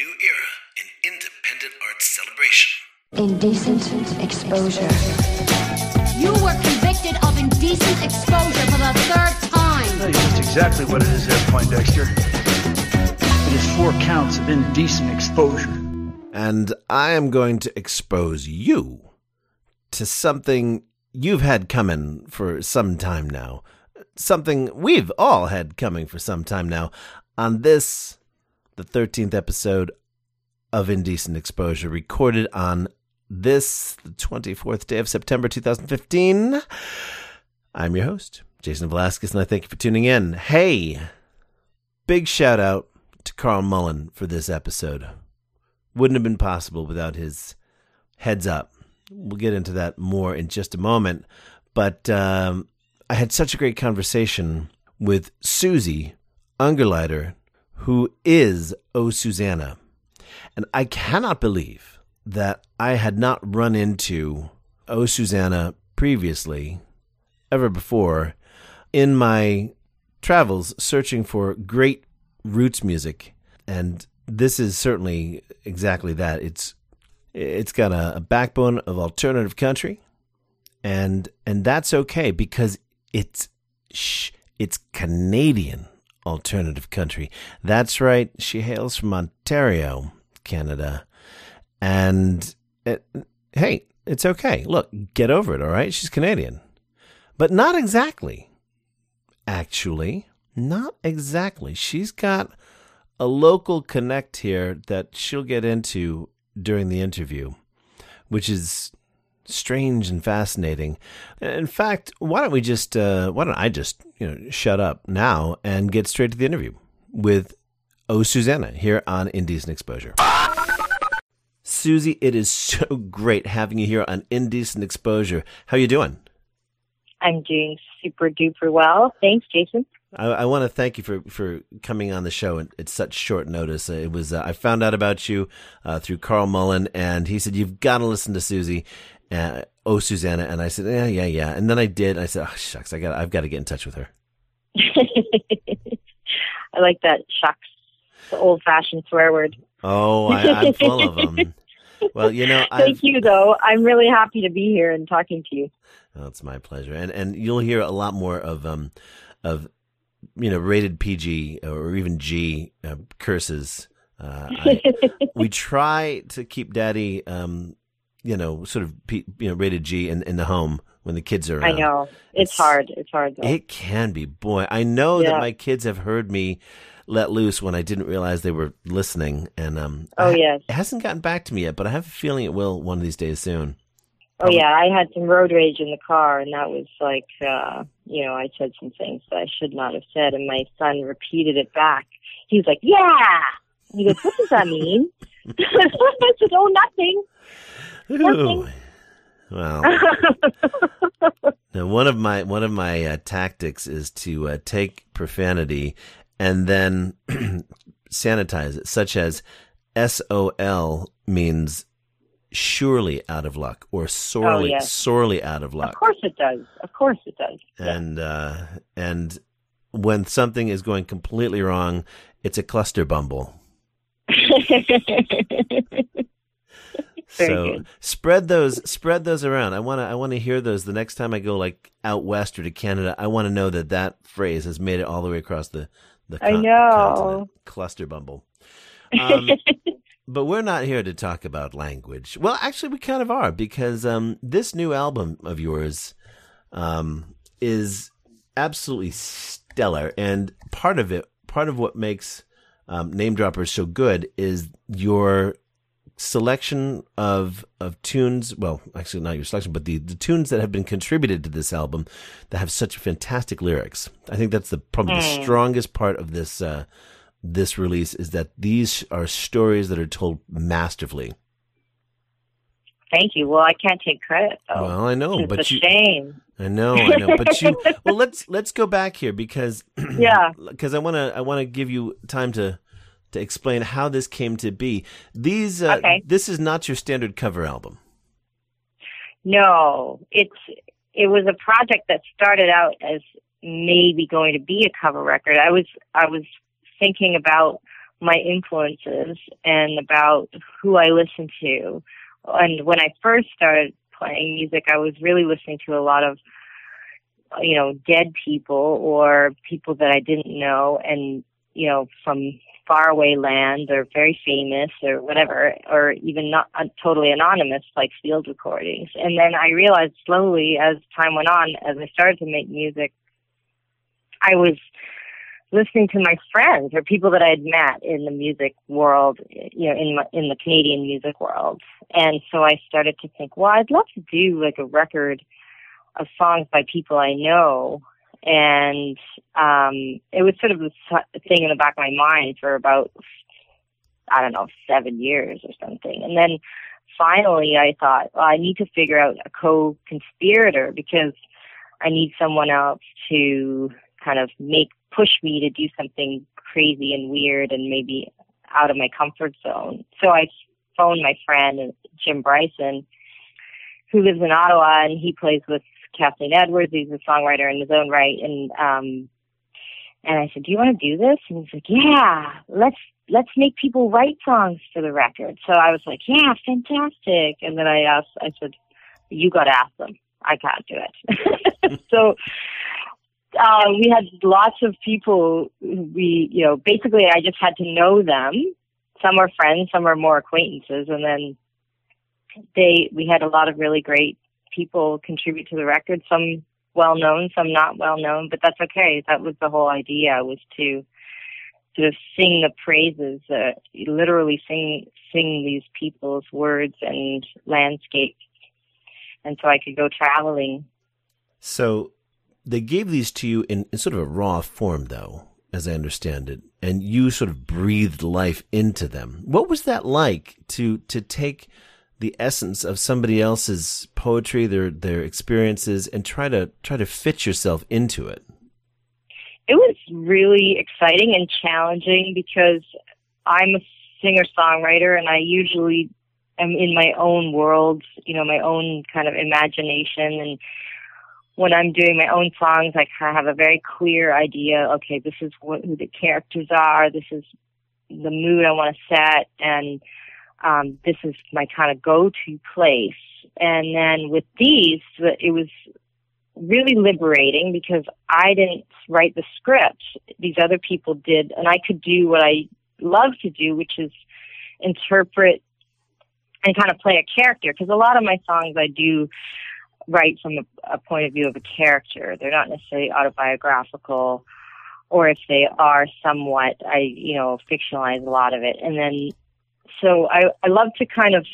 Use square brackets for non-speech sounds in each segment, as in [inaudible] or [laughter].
new era in independent art celebration. Indecent exposure. You were convicted of indecent exposure for the third time. That's just exactly what it is there, Poindexter. It is four counts of indecent exposure. And I am going to expose you to something you've had coming for some time now. Something we've all had coming for some time now. On this, the 13th episode of Indecent Exposure, recorded on this, the 24th day of September 2015. I'm your host, Jason Velasquez, and I thank you for tuning in. Hey, big shout out to Carl Mullen for this episode. Wouldn't have been possible without his heads up. We'll get into that more in just a moment. But um, I had such a great conversation with Susie Ungerleider, who is Oh Susanna. And I cannot believe that I had not run into Oh Susanna previously, ever before, in my travels searching for great roots music. And this is certainly exactly that. It's it's got a, a backbone of alternative country, and and that's okay because it's shh, it's Canadian alternative country. That's right. She hails from Ontario, Canada, and it, hey, it's okay. Look, get over it. All right, she's Canadian, but not exactly. Actually, not exactly. She's got a local connect here that she'll get into during the interview, which is strange and fascinating. In fact, why don't we just uh, why don't I just you know shut up now and get straight to the interview with Oh Susanna here on Indecent Exposure. Susie, it is so great having you here on Indecent Exposure. How are you doing? I'm doing super duper well. Thanks, Jason. I, I want to thank you for, for coming on the show at, at such short notice. It was uh, I found out about you uh, through Carl Mullen, and he said you've got to listen to Susie, uh, oh Susanna, and I said yeah yeah yeah, and then I did. I said oh shucks, I got I've got to get in touch with her. [laughs] I like that shucks, the old fashioned swear word. Oh, I, I'm full of [laughs] them. Well, you know, thank I've, you though. I'm really happy to be here and talking to you. Oh, it's my pleasure, and and you'll hear a lot more of um of you know rated PG or even G uh, curses. Uh, I, [laughs] we try to keep Daddy, um, you know, sort of you know rated G in in the home when the kids are around. I know it's, it's hard. It's hard. Though. It can be. Boy, I know yeah. that my kids have heard me let loose when I didn't realize they were listening, and um, oh I, yes, it hasn't gotten back to me yet, but I have a feeling it will one of these days soon. Oh yeah, I had some road rage in the car, and that was like, uh, you know, I said some things that I should not have said, and my son repeated it back. He was like, "Yeah," he goes, "What does that mean?" [laughs] I said, "Oh, nothing." Well, [laughs] now one of my one of my uh, tactics is to uh, take profanity and then [clears throat] sanitize it, such as SOL means surely out of luck or sorely oh, yes. sorely out of luck. Of course it does. Of course it does. And uh, and when something is going completely wrong, it's a cluster bumble. [laughs] so good. spread those spread those around. I want to I want to hear those the next time I go like out west or to Canada. I want to know that that phrase has made it all the way across the the I know continent. cluster bumble. Um, [laughs] but we're not here to talk about language. Well, actually, we kind of are because um, this new album of yours um, is absolutely stellar, and part of it, part of what makes um, Name Droppers so good is your selection of of tunes. Well, actually, not your selection, but the the tunes that have been contributed to this album that have such fantastic lyrics. I think that's the probably the Mm. strongest part of this. Uh, this release is that these are stories that are told masterfully. Thank you. Well, I can't take credit though. Well, I know, it's but a you, shame. I know, I know, but you. [laughs] Well, let's let's go back here because [clears throat] Yeah. because I want to I want to give you time to to explain how this came to be. These uh, Okay. this is not your standard cover album. No, it's it was a project that started out as maybe going to be a cover record. I was I was thinking about my influences and about who I listen to. And when I first started playing music, I was really listening to a lot of, you know, dead people or people that I didn't know and, you know, from faraway land or very famous or whatever, or even not uh, totally anonymous like field recordings. And then I realized slowly as time went on, as I started to make music, I was listening to my friends or people that I had met in the music world, you know, in my, in the Canadian music world. And so I started to think, well, I'd love to do like a record of songs by people I know. And um, it was sort of this thing in the back of my mind for about, I don't know, seven years or something. And then finally I thought, well, I need to figure out a co-conspirator because I need someone else to kind of make push me to do something crazy and weird and maybe out of my comfort zone. So I phoned my friend Jim Bryson, who lives in Ottawa, and he plays with Kathleen Edwards. He's a songwriter in his own right, and um, and I said, "Do you want to do this?" And he's like, "Yeah, let's let's make people write songs for the record." So I was like, "Yeah, fantastic." And then I asked, I said, "You got to ask them. I can't do it." [laughs] so uh, we had lots of people. We, you know, basically, I just had to know them. Some are friends, some are more acquaintances, and then they. We had a lot of really great people contribute to the record. Some well known, some not well known, but that's okay. That was the whole idea was to sort of sing the praises, uh, literally sing sing these people's words and landscape, and so I could go traveling. So they gave these to you in, in sort of a raw form, though, as I understand it, and you sort of breathed life into them. What was that like to to take the essence of somebody else's poetry, their their experiences, and try to try to fit yourself into it? It was really exciting and challenging because I'm a singer songwriter, and I usually am in my own world, you know, my own kind of imagination and when I'm doing my own songs, I kind of have a very clear idea. Okay, this is what who the characters are. This is the mood I want to set, and um, this is my kind of go-to place. And then with these, it was really liberating because I didn't write the script. These other people did, and I could do what I love to do, which is interpret and kind of play a character. Because a lot of my songs I do write from a, a point of view of a character. They're not necessarily autobiographical, or if they are somewhat, I, you know, fictionalize a lot of it. And then, so I, I love to kind of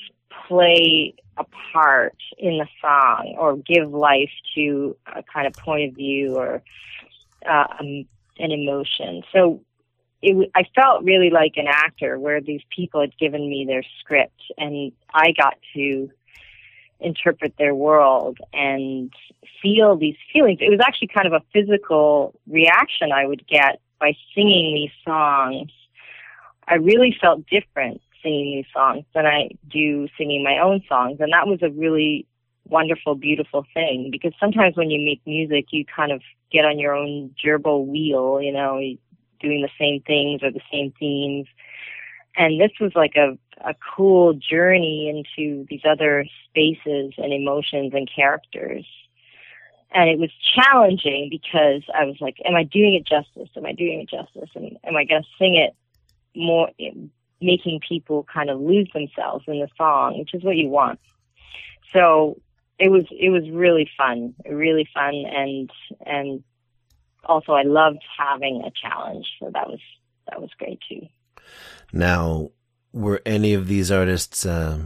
play a part in the song or give life to a kind of point of view or uh, um, an emotion. So it, I felt really like an actor where these people had given me their script and I got to interpret their world and feel these feelings. It was actually kind of a physical reaction I would get by singing these songs. I really felt different singing these songs than I do singing my own songs. And that was a really wonderful, beautiful thing because sometimes when you make music, you kind of get on your own gerbil wheel, you know, doing the same things or the same themes. And this was like a a cool journey into these other spaces and emotions and characters. And it was challenging because I was like, am I doing it justice? Am I doing it justice? And am I going to sing it more, making people kind of lose themselves in the song, which is what you want. So it was, it was really fun, really fun. And, and also I loved having a challenge. So that was, that was great too. Now, were any of these artists, uh,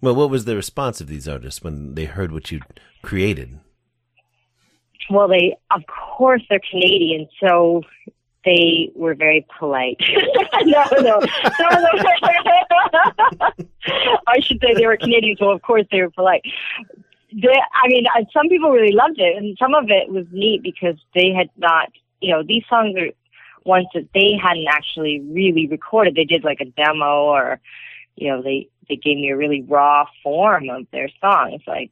well, what was the response of these artists when they heard what you created? Well, they, of course, they're Canadian, so they were very polite. [laughs] no, no. [laughs] I should say they were Canadian, so of course they were polite. They, I mean, some people really loved it, and some of it was neat because they had not, you know, these songs are ones that they hadn't actually really recorded. They did like a demo or, you know, they, they gave me a really raw form of their songs. Like,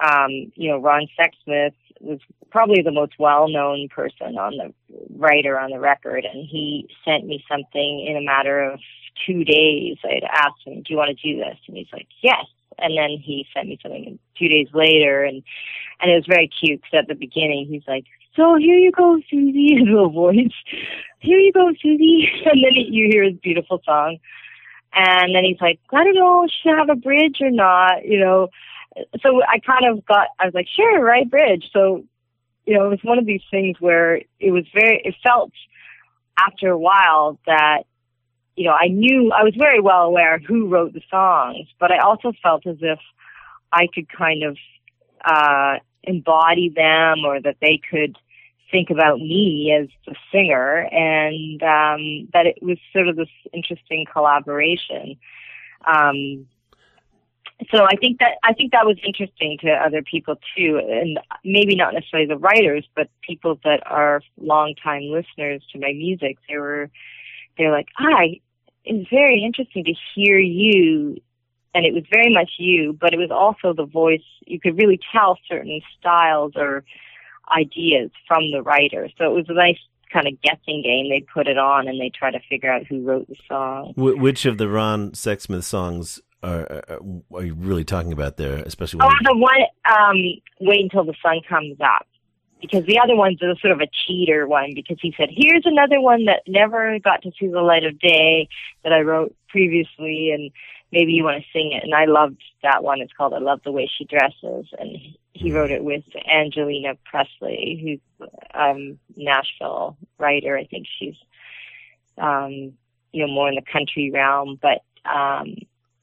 um, you know, Ron Sexsmith was probably the most well-known person on the writer on the record, and he sent me something in a matter of two days. I'd asked him, "Do you want to do this?" And he's like, "Yes." And then he sent me something two days later, and and it was very cute because at the beginning he's like, "So here you go, Susie," [laughs] a little voice. Here you go, Susie. [laughs] And then you hear his beautiful song, and then he's like, "I don't know, should I have a bridge or not?" You know. So I kind of got, I was like, "Sure, right, bridge." So you know, it was one of these things where it was very, it felt after a while that, you know, I knew, I was very well aware who wrote the songs, but I also felt as if I could kind of, uh, embody them or that they could think about me as the singer and, um, that it was sort of this interesting collaboration. Um, so I think that I think that was interesting to other people too, and maybe not necessarily the writers, but people that are longtime listeners to my music. They were they're like, "Hi, it's very interesting to hear you," and it was very much you, but it was also the voice. You could really tell certain styles or ideas from the writer. So it was a nice kind of guessing game. They put it on and they try to figure out who wrote the song. Wh- which of the Ron Sexsmith songs are, are, are you really talking about there? Especially when Oh, the one, um, wait until the sun comes up. Because the other one's a sort of a cheater one because he said, here's another one that never got to see the light of day that I wrote previously and maybe you want to sing it. And I loved that one. It's called I Love the Way She Dresses. And he wrote it with Angaleena Presley, who's um Nashville writer. I think she's, um, you know, more in the country realm, but, um,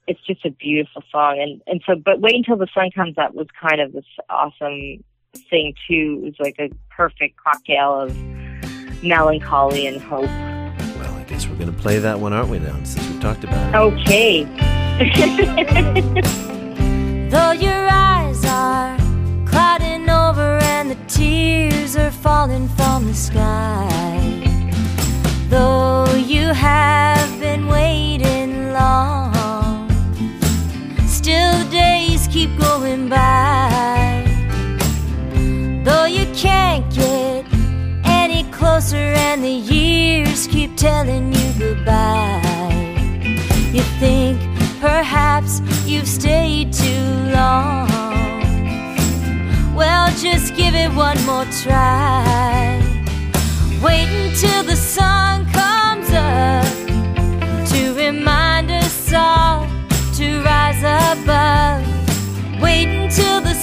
it's just a beautiful song. And, and so, but wait until the sun comes up was kind of this awesome thing too. It was like a perfect cocktail of melancholy and hope. Well, I guess we're going to play that one, aren't we, now, since we've talked about it? Okay. [laughs] Though your eyes are clouding over and the tears are falling from the sky. Though you have been waiting by. Though you can't get any closer and the years keep telling you goodbye. You think perhaps you've stayed too long. Well, just give it one more try. Wait until the sun comes up to remind us all to rise above. Wait until the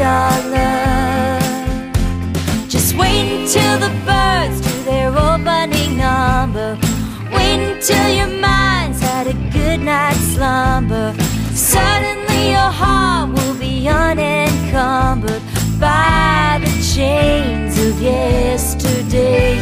we. Just wait until the birds do their opening number. Wait until your mind's had a good night's slumber. Suddenly your heart will be unencumbered by the chains of yesterday.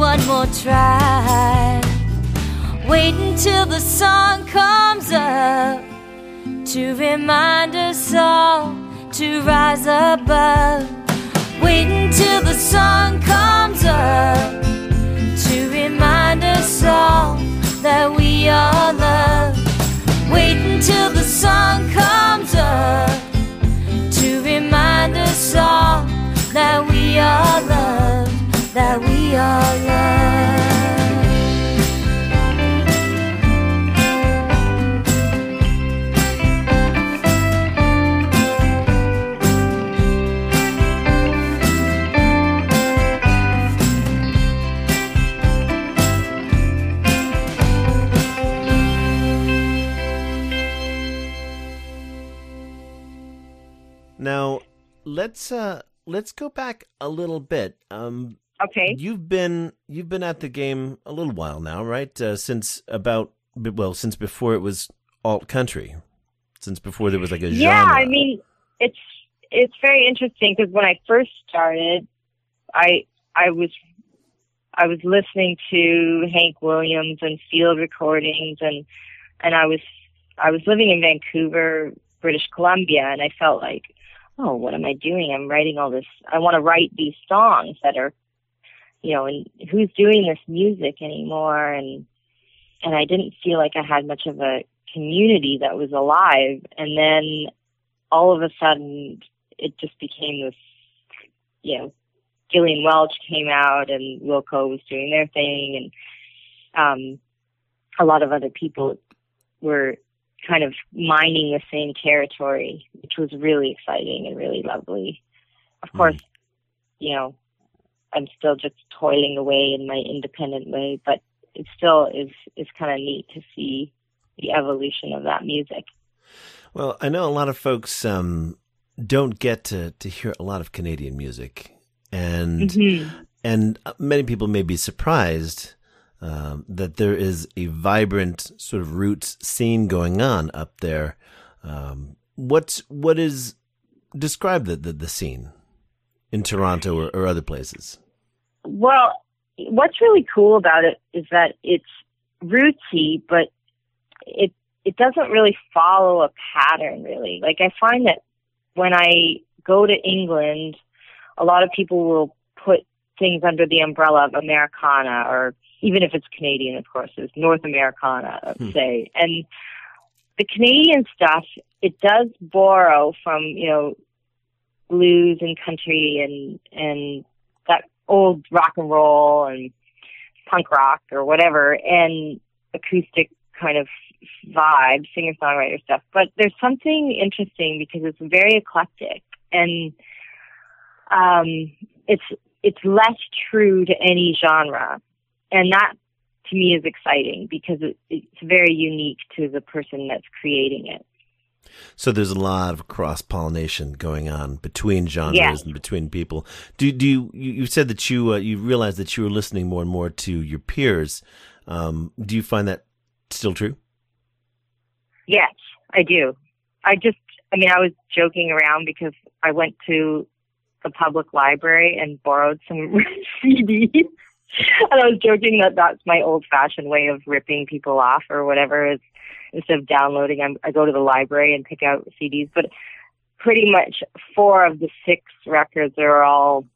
One more try. Wait until the sun comes up to remind us all to rise above. Wait until the sun comes up to remind us all that we are loved. Wait until the sun comes up to remind us all that we are loved. That we all let's uh let's go back a little bit. Um Okay. you've been you've been at the game a little while now, right? Uh, since about well, since before it was alt country. Since before there was like a Yeah, genre. I mean, it's it's very interesting because when I first started, I I was I was listening to Hank Williams and field recordings and and I was I was living in Vancouver, British Columbia, and I felt like, oh, what am I doing? I'm writing all this. I want to write these songs that are, you know, and who's doing this music anymore? And and I didn't feel like I had much of a community that was alive. And then all of a sudden, it just became this, you know, Gillian Welch came out and Wilco was doing their thing, and um, a lot of other people were kind of mining the same territory, which was really exciting and really lovely. Of course, you know, I'm still just toiling away in my independent way, but it still is is kind of neat to see the evolution of that music. Well, I know a lot of folks um, don't get to, to hear a lot of Canadian music, and Mhm. and many people may be surprised um, that there is a vibrant sort of roots scene going on up there. Um, what's what is describe the, the the scene in Toronto or, or other places? Well, what's really cool about it is that it's rootsy, but it it doesn't really follow a pattern really. Like I find that when I go to England, a lot of people will put things under the umbrella of Americana or even if it's Canadian, of course, it's North Americana, Hmm. say. And the Canadian stuff, it does borrow from, you know, blues and country and and that old rock and roll and punk rock or whatever and acoustic kind of vibe, singer songwriter stuff. But there's something interesting because it's very eclectic and um it's it's less true to any genre. And that to me is exciting because it, it's very unique to the person that's creating it. So there's a lot of cross pollination going on between genres Yes. and between people. Do do you you, you said that you uh, you realized that you were listening more and more to your peers? Um, do you find that still true? Yes, I do. I just, I mean, I was joking around because I went to the public library and borrowed some [laughs] CDs. And I was joking that that's my old fashioned way of ripping people off or whatever. Is instead of downloading, I'm, I go to the library and pick out CDs. But pretty much four of the six records are all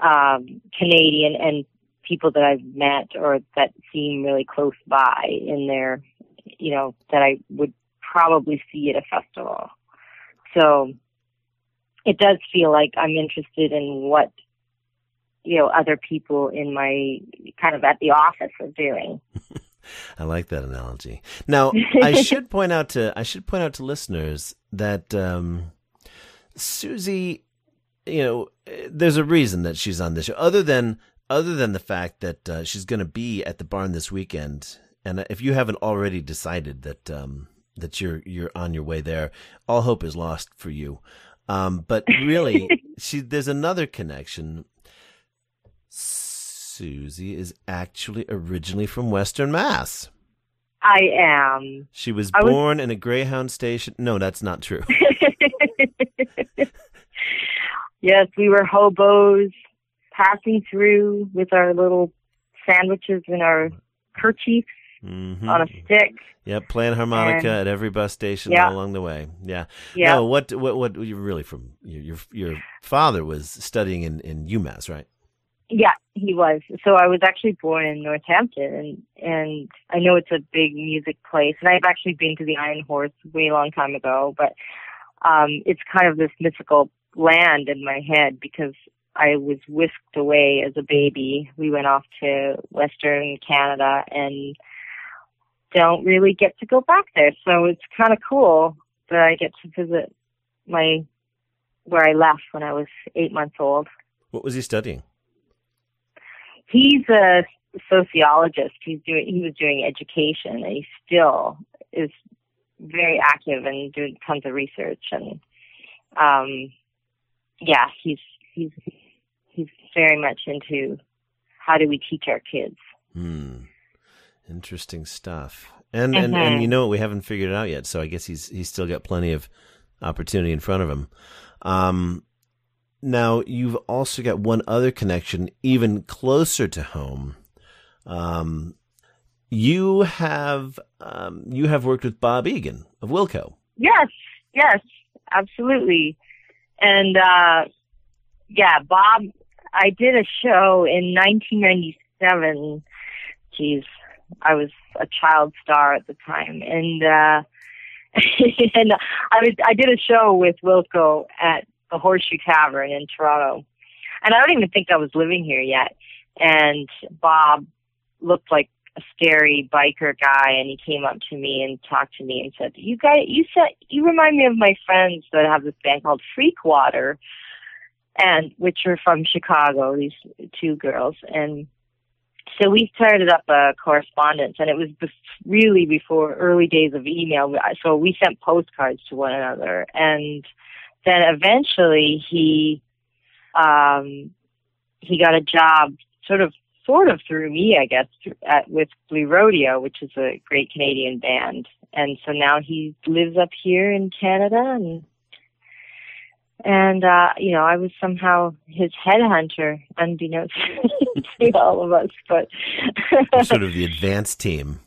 um, Canadian and people that I've met or that seem really close by in their, you know, that I would probably see at a festival. So it does feel like I'm interested in what, you know, other people in my kind of at the office are doing. [laughs] I like that analogy. Now, I [laughs] should point out to I should point out to listeners that um, Susie, you know, there's a reason that she's on this show, other than other than the fact that uh, she's going to be at the barn this weekend. And if you haven't already decided that um, that you're you're on your way there, all hope is lost for you. Um, but really, [laughs] she there's another connection. Susie is actually originally from Western Mass. I am. She was I was- born in a Greyhound station. No, that's not true. [laughs] yes, we were hobos passing through with our little sandwiches and our kerchiefs hmm on a stick. Yep, playing harmonica And- at every bus station Yeah. along the way. Yeah. Yeah. No, what what what you're really from? Your your, your father was studying in in UMass, right? Yeah, he was. So I was actually born in Northampton, and and I know it's a big music place, and I've actually been to the Iron Horse way long time ago, but um, it's kind of this mythical land in my head because I was whisked away as a baby. We went off to Western Canada and don't really get to go back there. So it's kind of cool that I get to visit my where I left when I was eight months old. What was he studying? He's a sociologist. He's doing he was doing education and he still is very active and doing tons of research and um yeah, he's he's he's very much into how do we teach our kids. Hmm. Interesting stuff. And, and and you know what? We haven't figured it out yet. So I guess he's he's still got plenty of opportunity in front of him. Um, now you've also got one other connection, even closer to home. Um, you have um, you have worked with Bob Egan of Wilco. Yes, yes, absolutely. And uh yeah, Bob I did a show in 1997. Geez, I was a child star at the time, and uh, [laughs] and I was I did a show with Wilco at the Horseshoe Tavern in Toronto, and I don't even think I was living here yet. And Bob looked like a scary biker guy, and he came up to me and talked to me and said, "You guys, you said you remind me of my friends that have this band called Freakwater." And which are from Chicago, these two girls, and so we started up a correspondence and it was bef- really before early days of email so we sent postcards to one another and then eventually he um he got a job sort of sort of through me i guess at with blue rodeo which is a great canadian band and so now he lives up here in canada and and uh you know i was somehow his headhunter unbeknownst [laughs] to all of us but sort [laughs] of the advanced team.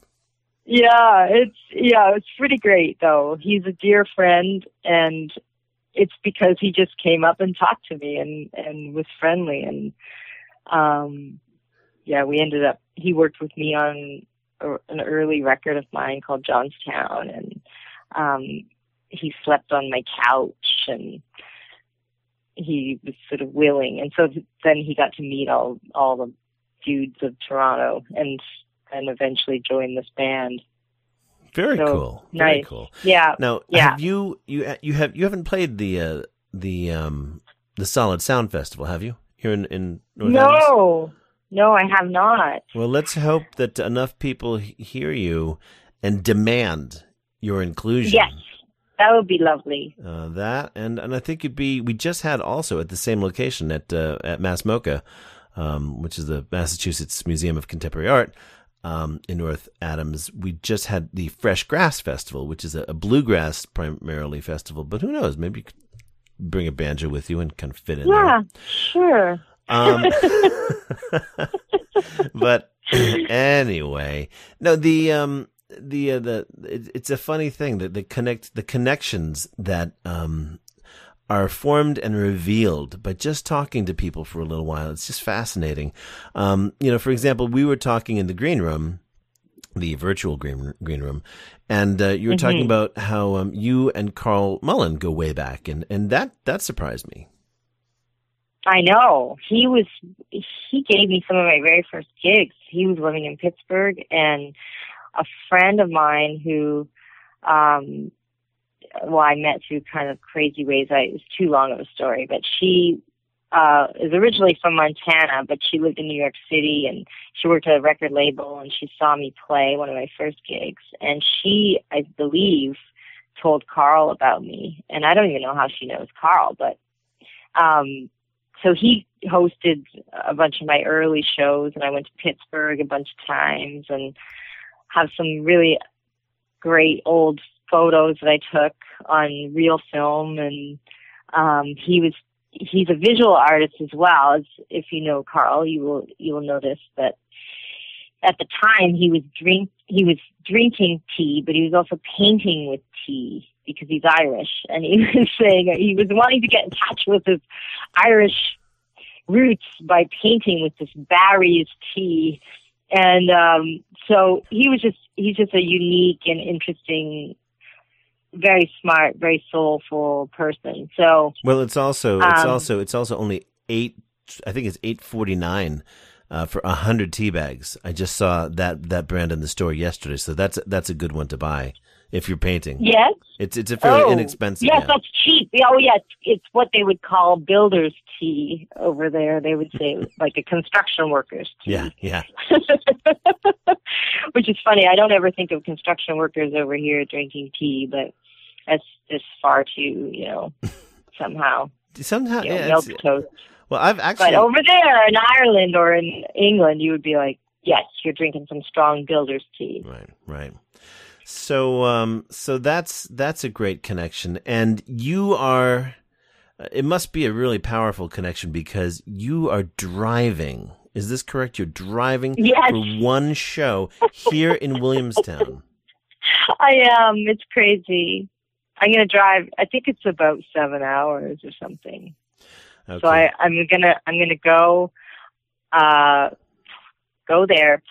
yeah it's yeah it's pretty great though he's a dear friend and it's because he just came up and talked to me and and was friendly. And um yeah we ended up he worked with me on a, an early record of mine called johnstown. And um he slept on my couch and he was sort of willing. And so then he got to meet all all the dudes of Toronto and and eventually joined this band. Very So, cool. Very nice. cool. Yeah. Now, Yeah. have you you you have you haven't played the uh, the um the Solid Sound Festival, have you? Here in in North Adams? No. No, I have not. Well, let's hope that enough people hear you and demand your inclusion. Yes. That would be lovely. Uh, that and and I think it'd be. We just had also at the same location at uh, at MASS MoCA, um, which is the Massachusetts Museum of Contemporary Art um, in North Adams. We just had the Fresh Grass Festival, which is a, a bluegrass primarily festival. But who knows? Maybe you could bring a banjo with you and kind of fit in there. Yeah, sure. Um, [laughs] [laughs] but anyway, no, the um, the uh, the it, it's a funny thing that the connect the connections that um are formed and revealed by just talking to people for a little while. It's just fascinating. Um, you know, for example, we were talking in the green room. The virtual green green room, and uh, you were talking Mhm. about how um, you and Carl Mullen go way back, and, and that that surprised me. I know. He was he gave me some of my very first gigs. He was living in Pittsburgh and a friend of mine who um well I met through kind of crazy ways. I it was too long of a story, but she uh is originally from Montana, but she lived in New York City and she worked at a record label and she saw me play one of my first gigs and she I believe told Carl about me and I don't even know how she knows Carl, but um so he hosted a bunch of my early shows and I went to Pittsburgh a bunch of times and have some really great old photos that I took on real film and um he was he's a visual artist as well as if you know Carl you will you will notice that at the time he was drink he was drinking tea but he was also painting with tea because he's Irish and he [laughs] was saying he was wanting to get in touch with his Irish roots by painting with this Barry's tea. And um so he was just he's just a unique and interesting very smart very soulful person so Well, it's also it's Um, also it's also only eight I think it's eight forty nine. Uh, for a hundred tea bags, I just saw that that brand in the store yesterday, so that's that's a good one to buy if you're painting. Yes. It's it's a fairly oh, inexpensive. Yes, yeah. that's cheap. Oh, yes, it's what they would call builder's tea over there. They would say [laughs] like a construction worker's tea. yeah, yeah. [laughs] Which is funny. I don't ever think of construction workers over here drinking tea, but that's just far too, you know, [laughs] somehow Somehow, you know, yeah, milk toast. well, I've actually But over there in Ireland or in England, you would be like, yes, you're drinking some strong builder's tea. Right, right. So, um, so that's that's a great connection, and you are. uh, It must be a really powerful connection because you are driving. Is this correct? You're driving Yes. for one show here in Williamstown. [laughs] I am. It's crazy. I'm gonna drive. I think it's about seven hours or something. Okay. So I, I'm gonna I'm gonna go uh go there,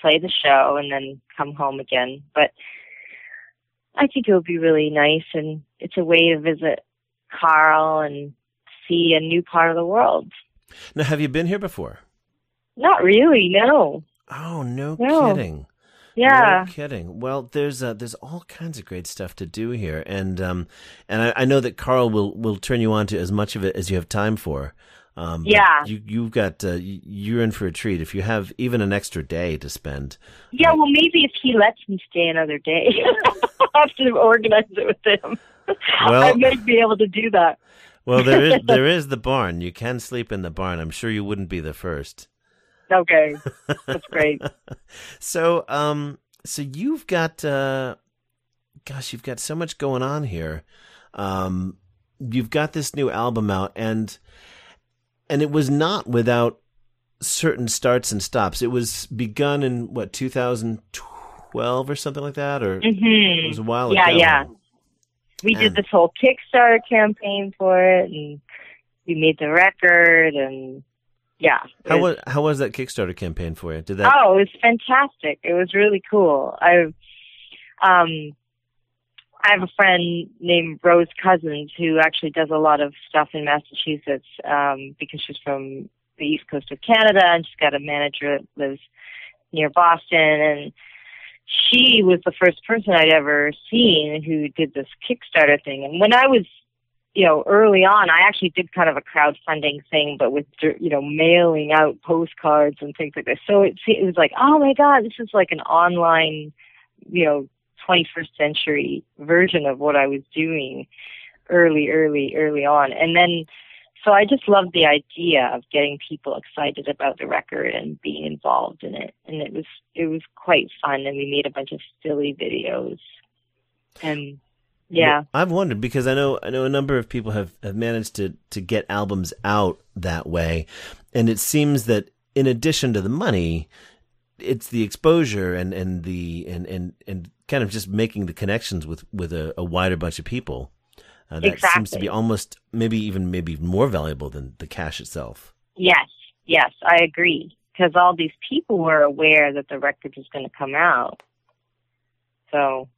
play the show and then come home again. But I think it would be really nice and it's a way to visit Carl and see a new part of the world. now, have you been here before? Not really, no. Oh, no, No. kidding. Yeah. No kidding. Well, there's uh, there's all kinds of great stuff to do here, and um, and I, I know that Carl will will turn you on to as much of it as you have time for. Um, Yeah. you you've got uh, you're in for a treat if you have even an extra day to spend. Yeah, well maybe if he lets me stay another day. [laughs] I'll have to organize it with him. Well- I might be able to do that. Well, there is [laughs] there is the barn. You can sleep in the barn. I'm sure you wouldn't be the first. Okay. [laughs] That's great. So, um, so you've got, uh, gosh, you've got so much going on here. Um, you've got this new album out, and and it was not without certain starts and stops. It was begun in what 2012 or something like that, or hmm it was a while Yeah, ago. yeah. yeah. We did this whole Kickstarter campaign for it, and we made the record, and yeah. How was how was that Kickstarter campaign for you? Did that? Oh, it was fantastic. It was really cool. I um I have a friend named Rose Cousins who actually does a lot of stuff in Massachusetts um because she's from the east coast of Canada and she's got a manager that lives near Boston and she was the first person I'd ever seen who did this Kickstarter thing. And when I was you know, early on, I actually did kind of a crowdfunding thing, but with you know, mailing out postcards and things like this. So it it was like, oh my god, this is like an online, you know, 21st century version of what I was doing early, early, early on. And then, so I just loved the idea of getting people excited about the record and being involved in it. And it was it was quite fun, and we made a bunch of silly videos. And yeah. Well, I've wondered because I know I know a number of people have, have managed to to get albums out that way, and it seems that in addition to the money, it's the exposure and, and the and, and, and kind of just making the connections with with a, a wider bunch of people. Uh, that seems to be almost maybe even maybe more valuable than the cash itself. Yes, yes, I agree. Because all these people were aware that the record was going to come out. So,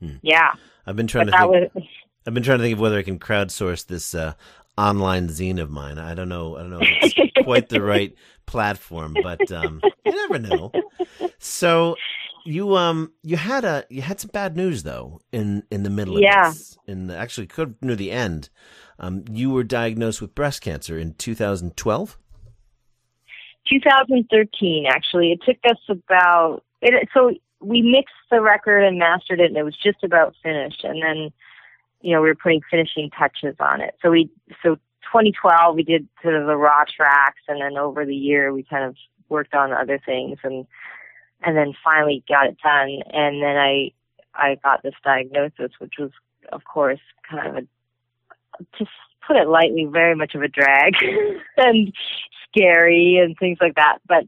Hmm. yeah. I've been trying But to think, was, I've been trying to think of whether I can crowdsource this uh, online zine of mine. I don't know. I don't know if it's [laughs] quite the right platform, but um, you never know. So you um you had a you had some bad news though in in the middle of Yeah. this. In the, actually could near the end. Um, you were diagnosed with breast cancer in 2012. 2013, actually. It took us about, it, so we mixed the record and mastered it, and it was just about finished. And then, you know, we were putting finishing touches on it. So we, so 2012, we did sort of the raw tracks, and then over the year, we kind of worked on other things, and and then finally got it done. And then I, I got this diagnosis, which was, of course, kind of a, just put it lightly, very much of a drag [laughs] and scary and things like that. But,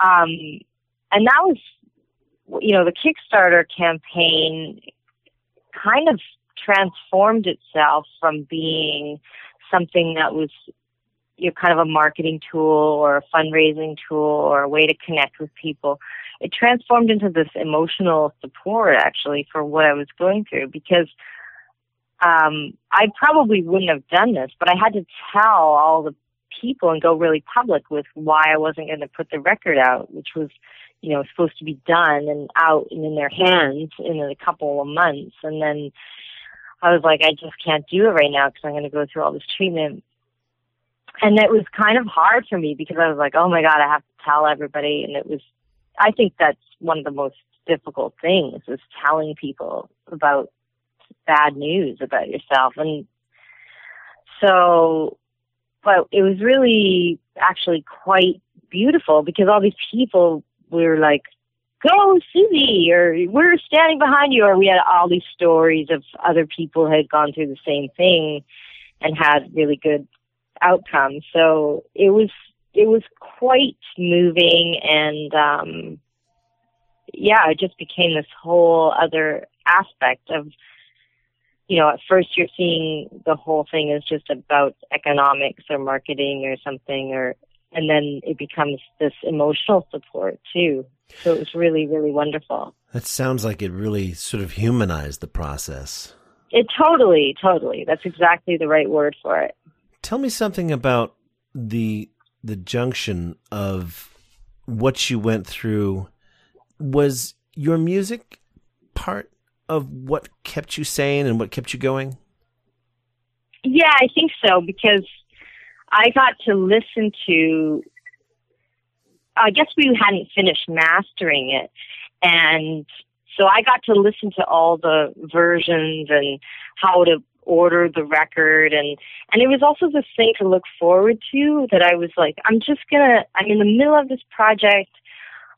um, and that was, you know, the Kickstarter campaign kind of transformed itself from being something that was you know, kind of a marketing tool or a fundraising tool or a way to connect with people. It transformed into this emotional support actually for what I was going through because um, I probably wouldn't have done this, but I had to tell all the people and go really public with why I wasn't going to put the record out, which was, you know, supposed to be done and out and in their hands in a couple of months. And then I was like, I just can't do it right now because I'm going to go through all this treatment. And it was kind of hard for me because I was like, oh my God, I have to tell everybody. And it was, I think that's one of the most difficult things is telling people about bad news about yourself. And so, but it was really actually quite beautiful because all these people were like, go Susie or we're standing behind you or we had all these stories of other people had gone through the same thing and had really good outcomes. So it was it was quite moving and um yeah, it just became this whole other aspect of you know, at first you're seeing the whole thing is just about economics or marketing or something or and then it becomes this emotional support too. So it was really, really wonderful. That sounds like it really sort of humanized the process. It totally, totally. That's exactly the right word for it. Tell me something about the the junction of what you went through. Was your music part of what kept you sane and what kept you going? Yeah, I think so because I got to listen to I guess we hadn't finished mastering it. And so I got to listen to all the versions and how to order the record. And and it was also this thing to look forward to that I was like I'm just going to I'm in the middle of this project.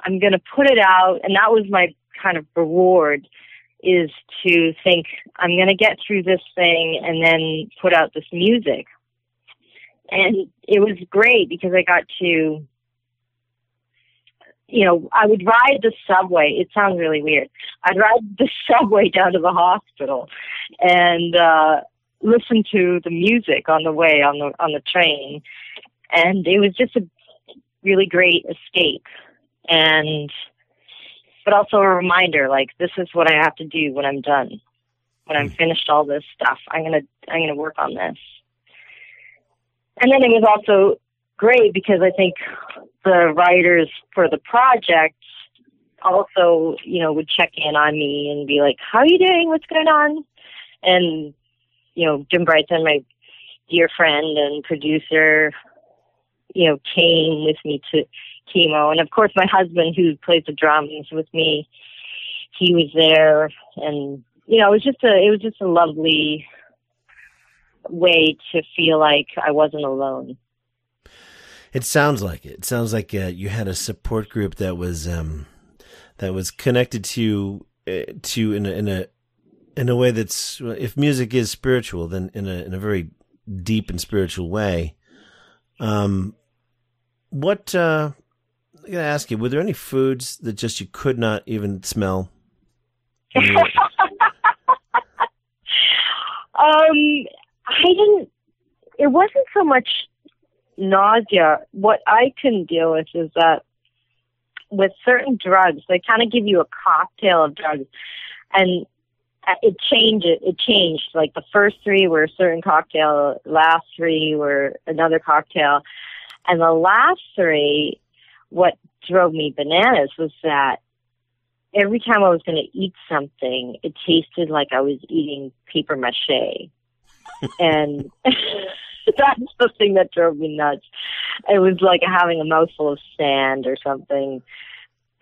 I'm going to put it out. And that was my kind of reward is to think I'm going to get through this thing and then put out this music and it was great because I got to you know, I would ride the subway. It sounds really weird. I'd ride the [laughs] subway down to the hospital and uh listen to the music on the way on the on the train. And it was just a really great escape. And but also a reminder like this is what I have to do when I'm done. When I'm finished all this stuff, I'm to I'm to work on this. And then it was also great because I think the writers for the project also, you know, would check in on me and be like, "How are you doing? What's going on?" And you know, Jim Bryson, my dear friend and producer, you know, came with me to chemo, and of course, my husband, who plays the drums with me, he was there, and you know, it was just a, it was just a lovely way to feel like I wasn't alone. It sounds like it. It sounds like uh, you had a support group that was um, that was connected to you uh, to in a, in a in a way that's if music is spiritual, then in a in a very deep and spiritual way. Um, what uh, I gotta ask you: Were there any foods that just you could not even smell? [laughs] um, I didn't. It wasn't so much nausea, what I can deal with is that with certain drugs, they kind of give you a cocktail of drugs, and uh, it changes. It changed. Like the first three were a certain cocktail, last three were another cocktail, and the last three, what drove me bananas was that every time I was going to eat something, it tasted like I was eating paper mache, and. [laughs] that's the thing that drove me nuts. It was like having a mouthful of sand or something,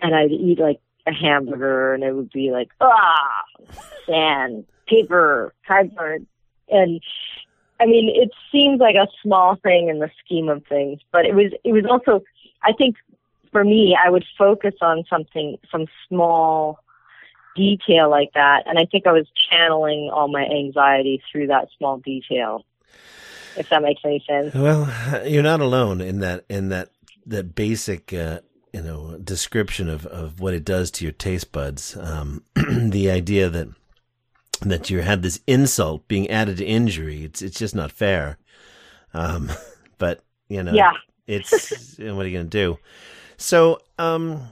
and I'd eat like a hamburger, and it would be like ah, sand, paper, cardboard, and I mean, it seems like a small thing in the scheme of things, but it was it was also, I think, for me, I would focus on something, some small detail like that, and I think I was channeling all my anxiety through that small detail if that makes any sense. Well, you're not alone in that in that that basic uh, you know description of of what it does to your taste buds. Um, [clears throat] the idea that that you had this insult being added to injury. It's it's just not fair. Um, [laughs] but you know, yeah, it's [laughs] what are you going to do? So, um,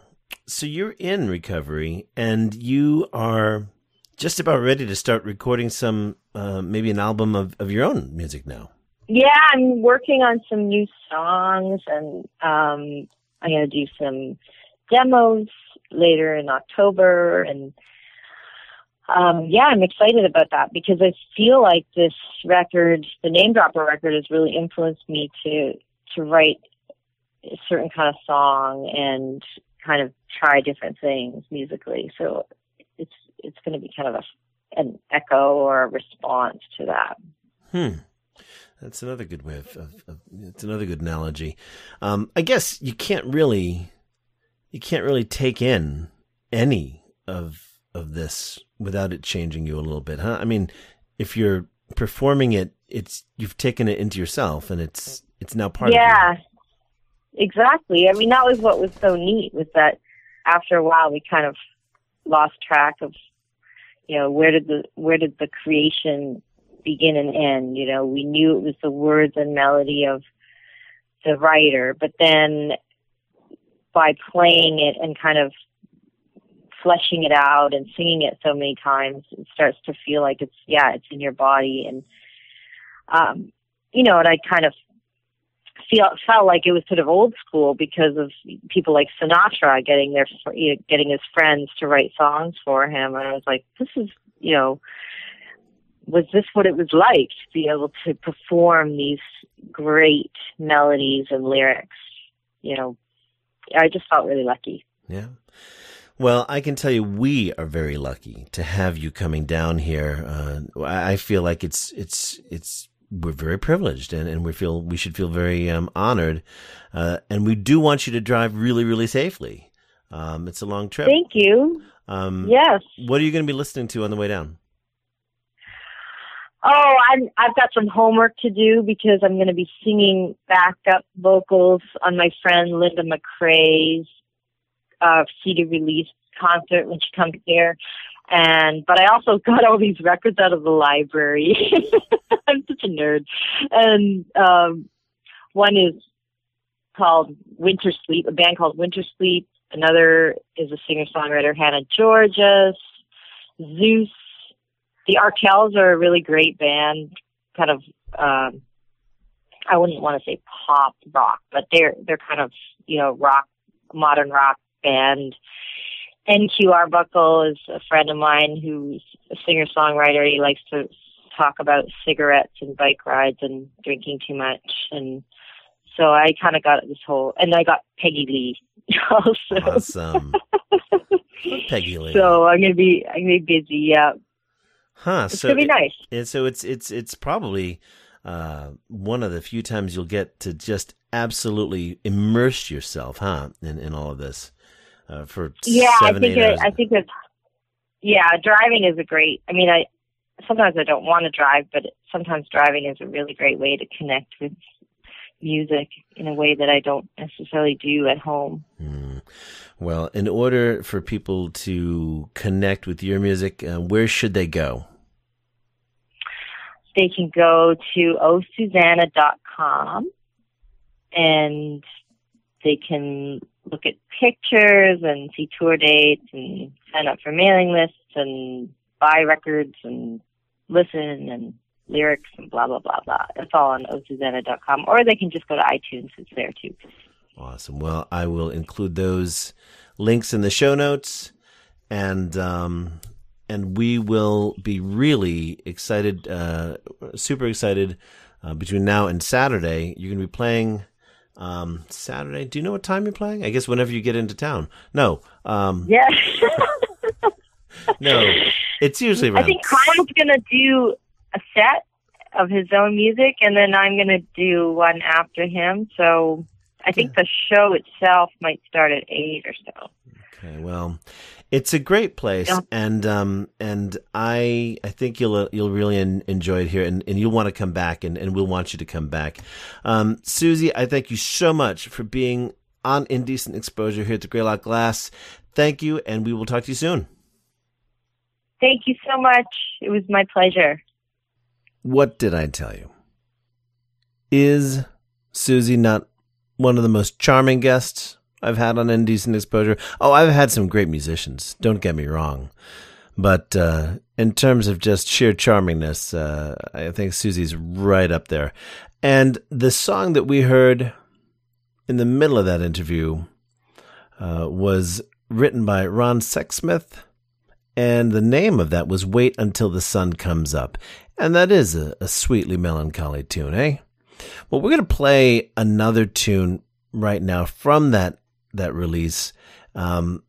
so you're in recovery and you are just about ready to start recording some, uh, maybe an album of, of your own music now. yeah, I'm working on some new songs, and um, I'm gonna do some demos later in October, and um, yeah, I'm excited about that because I feel like this record, the Name Dropper record, has really influenced me to to write a certain kind of song and kind of try different things musically. So it's it's going to be kind of a an echo or a response to that. Hmm. That's another good way of, of, of it's another good analogy. Um, I guess you can't really, you can't really take in any of of this without it changing you a little bit, huh? I mean, if you're performing it, it's you've taken it into yourself, and it's it's now part yeah, of exactly. I mean, that was what was so neat was that after a while we kind of lost track of, you know, where did the where did the creation begin and end? You know, we knew it was the words and melody of the writer, but then by playing it and kind of fleshing it out and singing it so many times, it starts to feel like it's yeah, it's in your body and um you know, and I kind of feel felt like it was sort of old school because of people like Sinatra getting their you know, getting his friends to write songs for him and I was like this is, you know, was this what it was like to be able to perform these great melodies and lyrics? You know, I just felt really lucky. Yeah. Well, I can tell you, we are very lucky to have you coming down here. Uh, I feel like it's it's it's we're very privileged, and, and we feel we should feel very um, honored. Uh, and we do want you to drive really, really safely. Um, it's a long trip. Thank you. Um, Yes. What are you going to be listening to on the way down? Oh, I'm, I've got some homework to do because I'm going to be singing backup vocals on my friend Linda McRae's uh, CD release concert when she comes here. And, but I also [laughs] got all these records out of the library. [laughs] I'm such a nerd. And, um, one is called Winter Sleep, a band called Winter Sleep. Another is a singer-songwriter, Hannah Georgas, Zeus, the Arkells are a really great band, kind of um I wouldn't want to say pop rock, but they're they're kind of, you know, rock modern rock band. NQ Arbuckle is a friend of mine who's a singer songwriter. He likes to talk about cigarettes and bike rides and drinking too much and so I kind of got this whole, and I got Peggy Lee [laughs] also. Awesome. Peggy Lee. So I'm gonna be, I'm gonna be busy. Yeah, Huh. it's so gonna be it- nice. And so it's it's it's probably uh, one of the few times you'll get to just absolutely immerse yourself, huh, in, in all of this uh, for Yeah, seven, I think it. I think it's yeah, driving is a great. I mean, I sometimes I don't want to drive, but sometimes driving is a really great way to connect with music in a way that I don't necessarily do at home. Hmm. Well, in order for people to connect with your music, uh, where should they go? They can go to osusanna.com and they can look at pictures and see tour dates and sign up for mailing lists and buy records and listen and lyrics and blah blah blah blah. It's all on osusanna.com, or they can just go to iTunes. It's there too. Awesome. Well, I will include those links in the show notes, and um, and we will be really excited, uh, super excited. Uh, between now and Saturday, you're going to be playing. Um, Saturday. Do you know what time you're playing? I guess whenever you get into town. No. Um, Yeah, [laughs] no. It's usually around. I think Kyle's gonna do a set of his own music, and then I'm gonna do one after him. So I think the show itself might start at eight or so. Okay, well, it's a great place, Yeah. and um, and I I think you'll you'll really en- enjoy it here, and, and you'll want to come back, and, and we'll want you to come back. Um, Susie, I thank you so much for being on Indecent Exposure here at the Greylock Glass. Thank you, and we will talk to you soon. Thank you so much. It was my pleasure. What did I tell you? Is Susie not one of the most charming guests I've had on Indecent Exposure? Oh, I've had some great musicians. Don't get me wrong. But uh, in terms of just sheer charmingness, uh, I think Susie's right up there. And the song that we heard in the middle of that interview uh, was written by Ron Sexsmith, and the name of that was Wait Until the Sun Comes Up. And that is a, a sweetly melancholy tune, eh? Well, we're going to play another tune right now from that, that release. Um,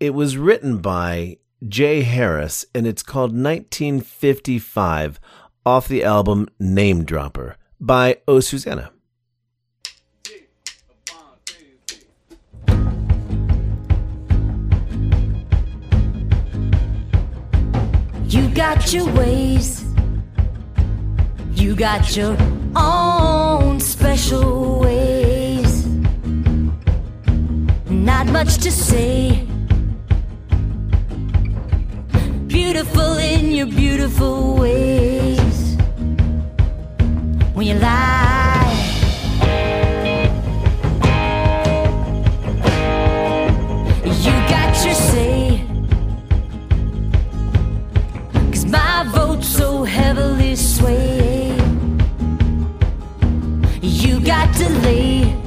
it was written by Jay Harris, and it's called 1955 off the album Name Dropper by Oh Susanna. You got your ways. You got your own special ways. Not much to say. Beautiful in your beautiful ways. When you lie. You got your say. Cause my vote's so heavily swayed. You got delay.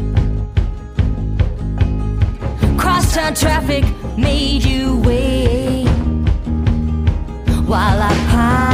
Traffic made you wait. While I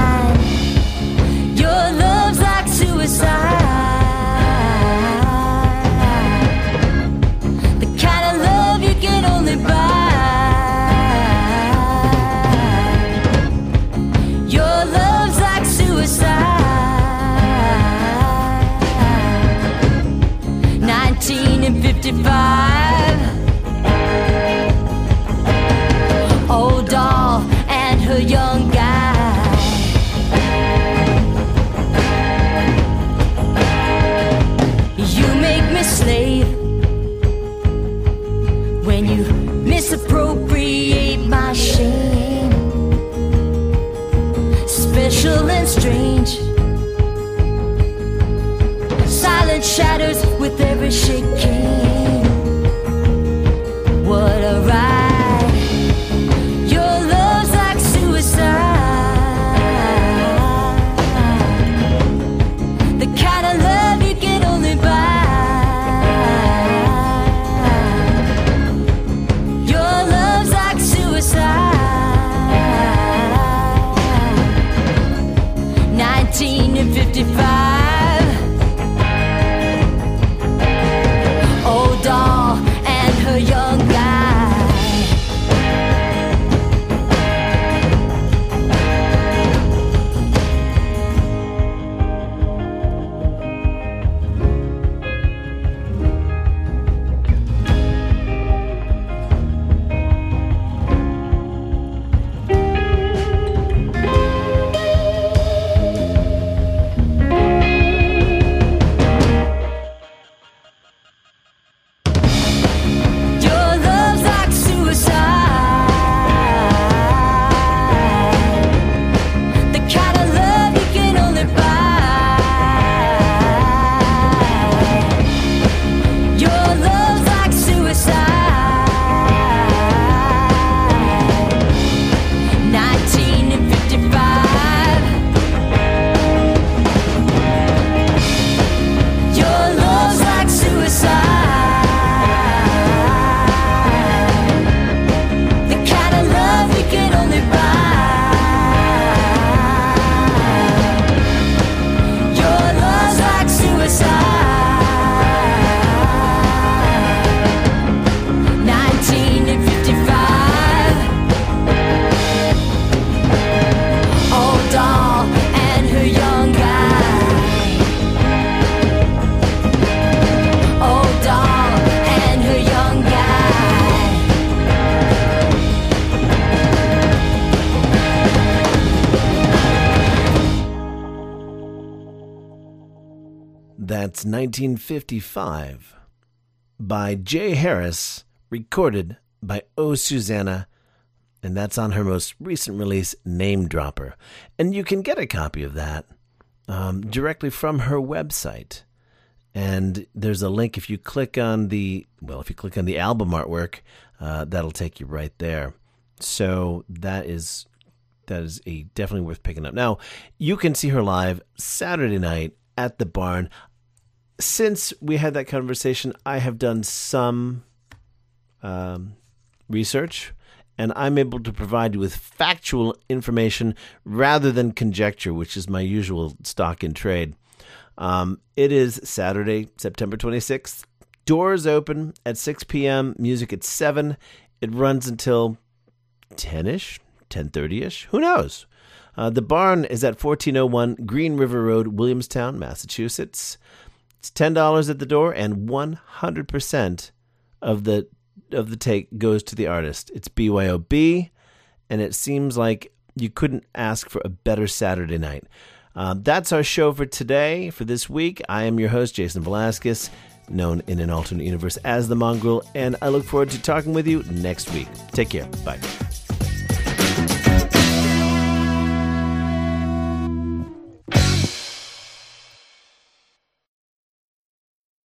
That's 1955 by Jay Harris, recorded by O Susanna, and that's on her most recent release, Name Dropper. And you can get a copy of that um, directly from her website. And there's a link if you click on the, well, if you click on the album artwork, uh, that'll take you right there. So that is that is a definitely worth picking up. Now, you can see her live Saturday night at the barn. Since we had that conversation, I have done some um, research and I'm able to provide you with factual information rather than conjecture, which is my usual stock in trade. Um, it is Saturday, September 26th. Doors open at 6 p.m., music at 7. It runs until 10 ish, 10.30 ish. Who knows? Uh, the barn is at 1401 Green River Road, Williamstown, Massachusetts. It's $10 at the door, and 100% of the of the take goes to the artist. It's BYOB, and it seems like you couldn't ask for a better Saturday night. Um, that's our show for today, for this week. I am your host, Jason Velasquez, known in an alternate universe as the Mongrel, and I look forward to talking with you next week. Take care. Bye.